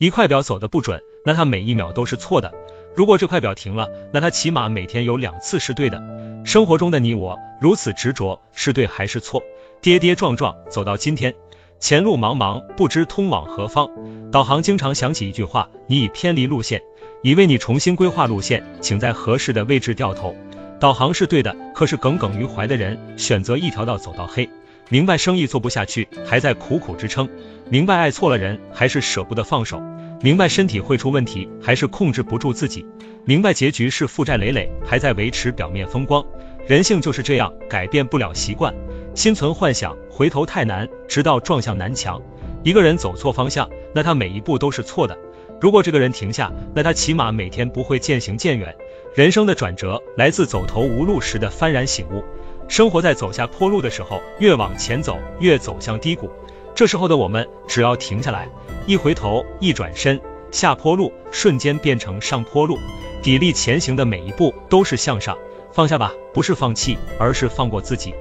一块表走的不准，那它每一秒都是错的。如果这块表停了，那它起码每天有两次是对的。生活中的你我如此执着，是对还是错？跌跌撞撞走到今天，前路茫茫，不知通往何方。导航经常响起一句话：你已偏离路线，已为你重新规划路线，请在合适的位置掉头。导航是对的，可是耿耿于怀的人选择一条道走到黑，明白生意做不下去，还在苦苦支撑；明白爱错了人，还是舍不得放手；明白身体会出问题，还是控制不住自己；明白结局是负债累累，还在维持表面风光。人性就是这样，改变不了习惯，心存幻想，回头太难，直到撞向南墙。一个人走错方向，那他每一步都是错的。如果这个人停下，那他起码每天不会渐行渐远。人生的转折来自走投无路时的幡然醒悟。生活在走下坡路的时候，越往前走越走向低谷。这时候的我们，只要停下来，一回头，一转身，下坡路瞬间变成上坡路。砥砺前行的每一步都是向上。放下吧，不是放弃，而是放过自己。